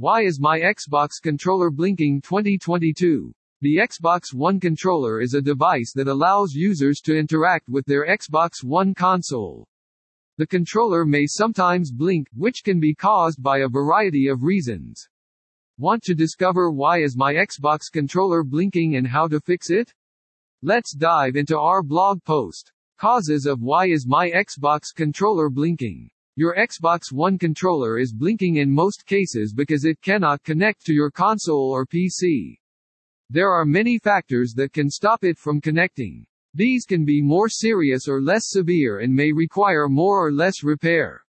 Why is my Xbox controller blinking 2022? The Xbox One controller is a device that allows users to interact with their Xbox One console. The controller may sometimes blink, which can be caused by a variety of reasons. Want to discover why is my Xbox controller blinking and how to fix it? Let's dive into our blog post. Causes of why is my Xbox controller blinking? Your Xbox One controller is blinking in most cases because it cannot connect to your console or PC. There are many factors that can stop it from connecting. These can be more serious or less severe and may require more or less repair.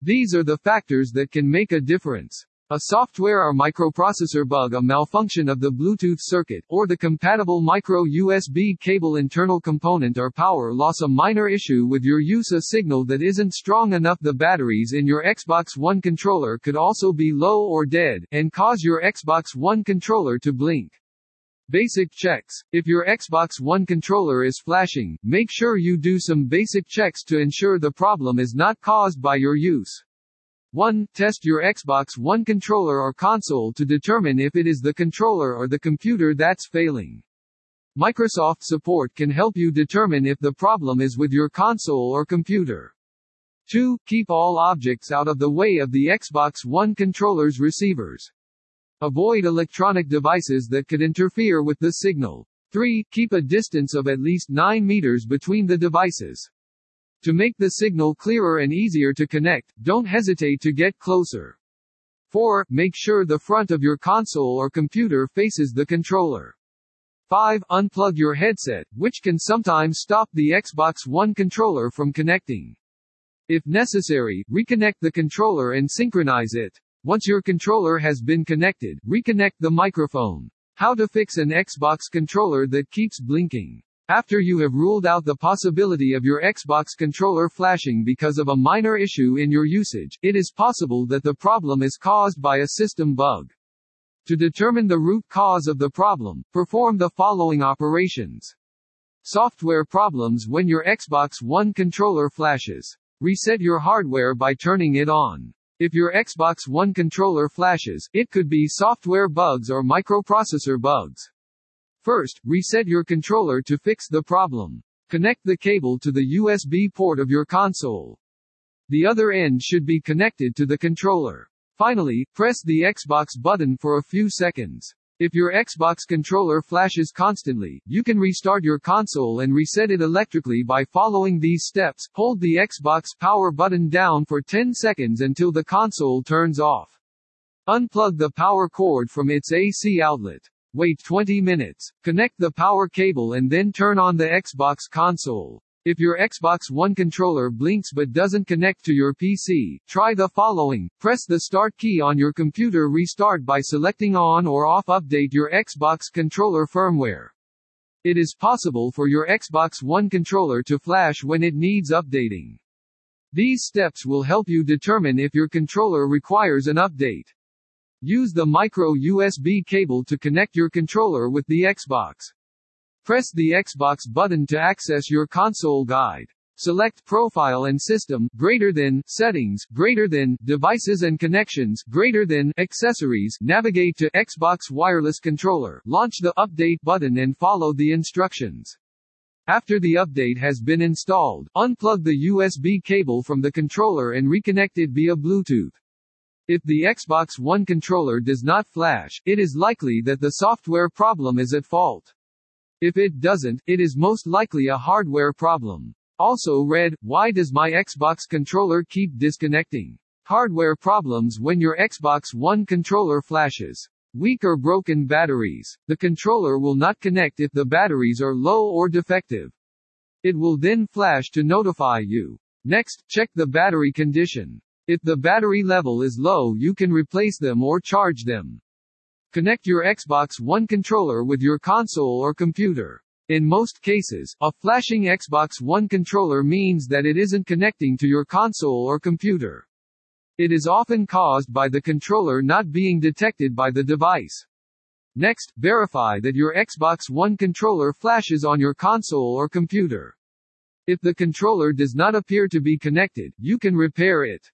These are the factors that can make a difference. A software or microprocessor bug, a malfunction of the Bluetooth circuit, or the compatible micro USB cable internal component or power loss, a minor issue with your use a signal that isn't strong enough. The batteries in your Xbox One controller could also be low or dead, and cause your Xbox One controller to blink. Basic checks. If your Xbox One controller is flashing, make sure you do some basic checks to ensure the problem is not caused by your use. 1. Test your Xbox One controller or console to determine if it is the controller or the computer that's failing. Microsoft support can help you determine if the problem is with your console or computer. 2. Keep all objects out of the way of the Xbox One controller's receivers. Avoid electronic devices that could interfere with the signal. 3. Keep a distance of at least 9 meters between the devices. To make the signal clearer and easier to connect, don't hesitate to get closer. 4. Make sure the front of your console or computer faces the controller. 5. Unplug your headset, which can sometimes stop the Xbox One controller from connecting. If necessary, reconnect the controller and synchronize it. Once your controller has been connected, reconnect the microphone. How to fix an Xbox controller that keeps blinking. After you have ruled out the possibility of your Xbox controller flashing because of a minor issue in your usage, it is possible that the problem is caused by a system bug. To determine the root cause of the problem, perform the following operations. Software problems when your Xbox One controller flashes. Reset your hardware by turning it on. If your Xbox One controller flashes, it could be software bugs or microprocessor bugs. First, reset your controller to fix the problem. Connect the cable to the USB port of your console. The other end should be connected to the controller. Finally, press the Xbox button for a few seconds. If your Xbox controller flashes constantly, you can restart your console and reset it electrically by following these steps. Hold the Xbox power button down for 10 seconds until the console turns off. Unplug the power cord from its AC outlet. Wait 20 minutes. Connect the power cable and then turn on the Xbox console. If your Xbox One controller blinks but doesn't connect to your PC, try the following. Press the Start key on your computer Restart by selecting On or Off Update your Xbox controller firmware. It is possible for your Xbox One controller to flash when it needs updating. These steps will help you determine if your controller requires an update. Use the micro USB cable to connect your controller with the Xbox. Press the Xbox button to access your console guide. Select Profile and System, greater than, Settings, greater than, Devices and Connections, greater than, Accessories, navigate to Xbox Wireless Controller, launch the Update button and follow the instructions. After the update has been installed, unplug the USB cable from the controller and reconnect it via Bluetooth. If the Xbox One controller does not flash, it is likely that the software problem is at fault. If it doesn't, it is most likely a hardware problem. Also read, why does my Xbox controller keep disconnecting? Hardware problems when your Xbox One controller flashes. Weak or broken batteries. The controller will not connect if the batteries are low or defective. It will then flash to notify you. Next, check the battery condition. If the battery level is low you can replace them or charge them. Connect your Xbox One controller with your console or computer. In most cases, a flashing Xbox One controller means that it isn't connecting to your console or computer. It is often caused by the controller not being detected by the device. Next, verify that your Xbox One controller flashes on your console or computer. If the controller does not appear to be connected, you can repair it.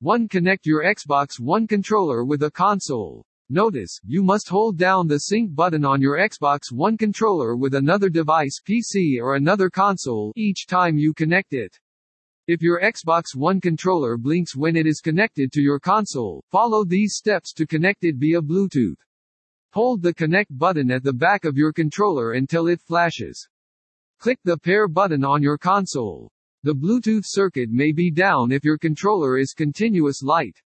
1. Connect your Xbox One controller with a console. Notice, you must hold down the sync button on your Xbox One controller with another device PC or another console each time you connect it. If your Xbox One controller blinks when it is connected to your console, follow these steps to connect it via Bluetooth. Hold the connect button at the back of your controller until it flashes. Click the pair button on your console. The Bluetooth circuit may be down if your controller is continuous light.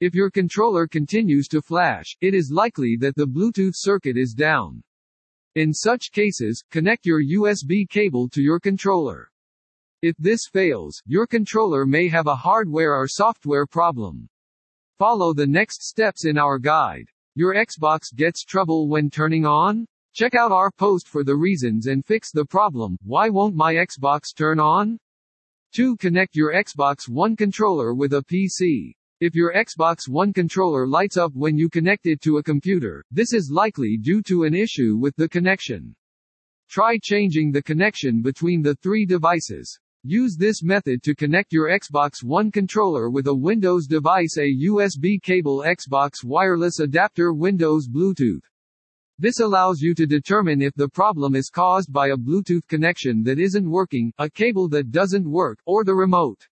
If your controller continues to flash, it is likely that the Bluetooth circuit is down. In such cases, connect your USB cable to your controller. If this fails, your controller may have a hardware or software problem. Follow the next steps in our guide. Your Xbox gets trouble when turning on? Check out our post for the reasons and fix the problem. Why won't my Xbox turn on? 2. Connect your Xbox One controller with a PC. If your Xbox One controller lights up when you connect it to a computer, this is likely due to an issue with the connection. Try changing the connection between the three devices. Use this method to connect your Xbox One controller with a Windows device a USB cable Xbox wireless adapter Windows Bluetooth. This allows you to determine if the problem is caused by a Bluetooth connection that isn't working, a cable that doesn't work, or the remote.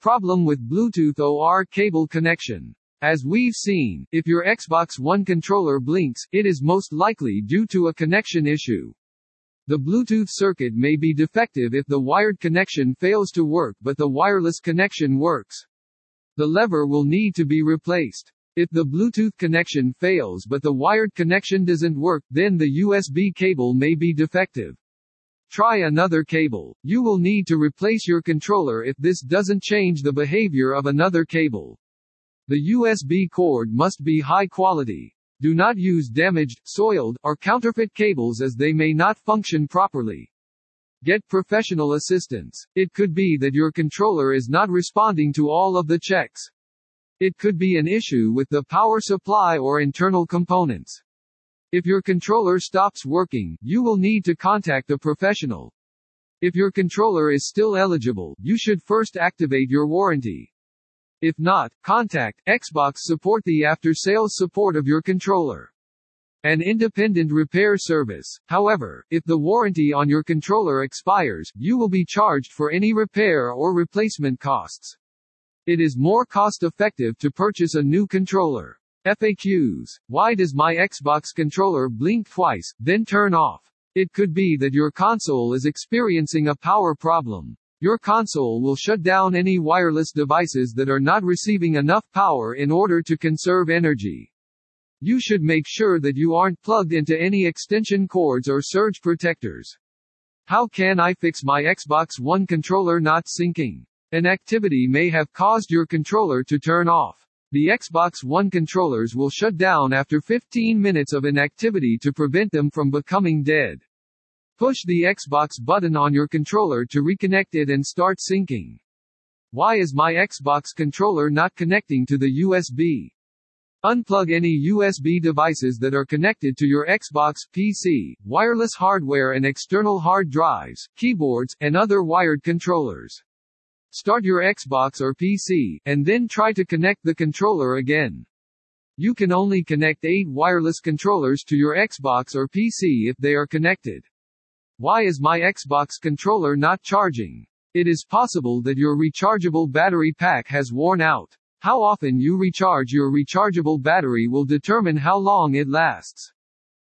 Problem with Bluetooth OR cable connection. As we've seen, if your Xbox One controller blinks, it is most likely due to a connection issue. The Bluetooth circuit may be defective if the wired connection fails to work but the wireless connection works. The lever will need to be replaced. If the Bluetooth connection fails but the wired connection doesn't work, then the USB cable may be defective. Try another cable. You will need to replace your controller if this doesn't change the behavior of another cable. The USB cord must be high quality. Do not use damaged, soiled, or counterfeit cables as they may not function properly. Get professional assistance. It could be that your controller is not responding to all of the checks. It could be an issue with the power supply or internal components. If your controller stops working, you will need to contact a professional. If your controller is still eligible, you should first activate your warranty. If not, contact Xbox support the after-sales support of your controller. An independent repair service. However, if the warranty on your controller expires, you will be charged for any repair or replacement costs. It is more cost-effective to purchase a new controller. FAQs. Why does my Xbox controller blink twice, then turn off? It could be that your console is experiencing a power problem. Your console will shut down any wireless devices that are not receiving enough power in order to conserve energy. You should make sure that you aren't plugged into any extension cords or surge protectors. How can I fix my Xbox One controller not syncing? An activity may have caused your controller to turn off. The Xbox One controllers will shut down after 15 minutes of inactivity to prevent them from becoming dead. Push the Xbox button on your controller to reconnect it and start syncing. Why is my Xbox controller not connecting to the USB? Unplug any USB devices that are connected to your Xbox, PC, wireless hardware and external hard drives, keyboards, and other wired controllers. Start your Xbox or PC, and then try to connect the controller again. You can only connect 8 wireless controllers to your Xbox or PC if they are connected. Why is my Xbox controller not charging? It is possible that your rechargeable battery pack has worn out. How often you recharge your rechargeable battery will determine how long it lasts.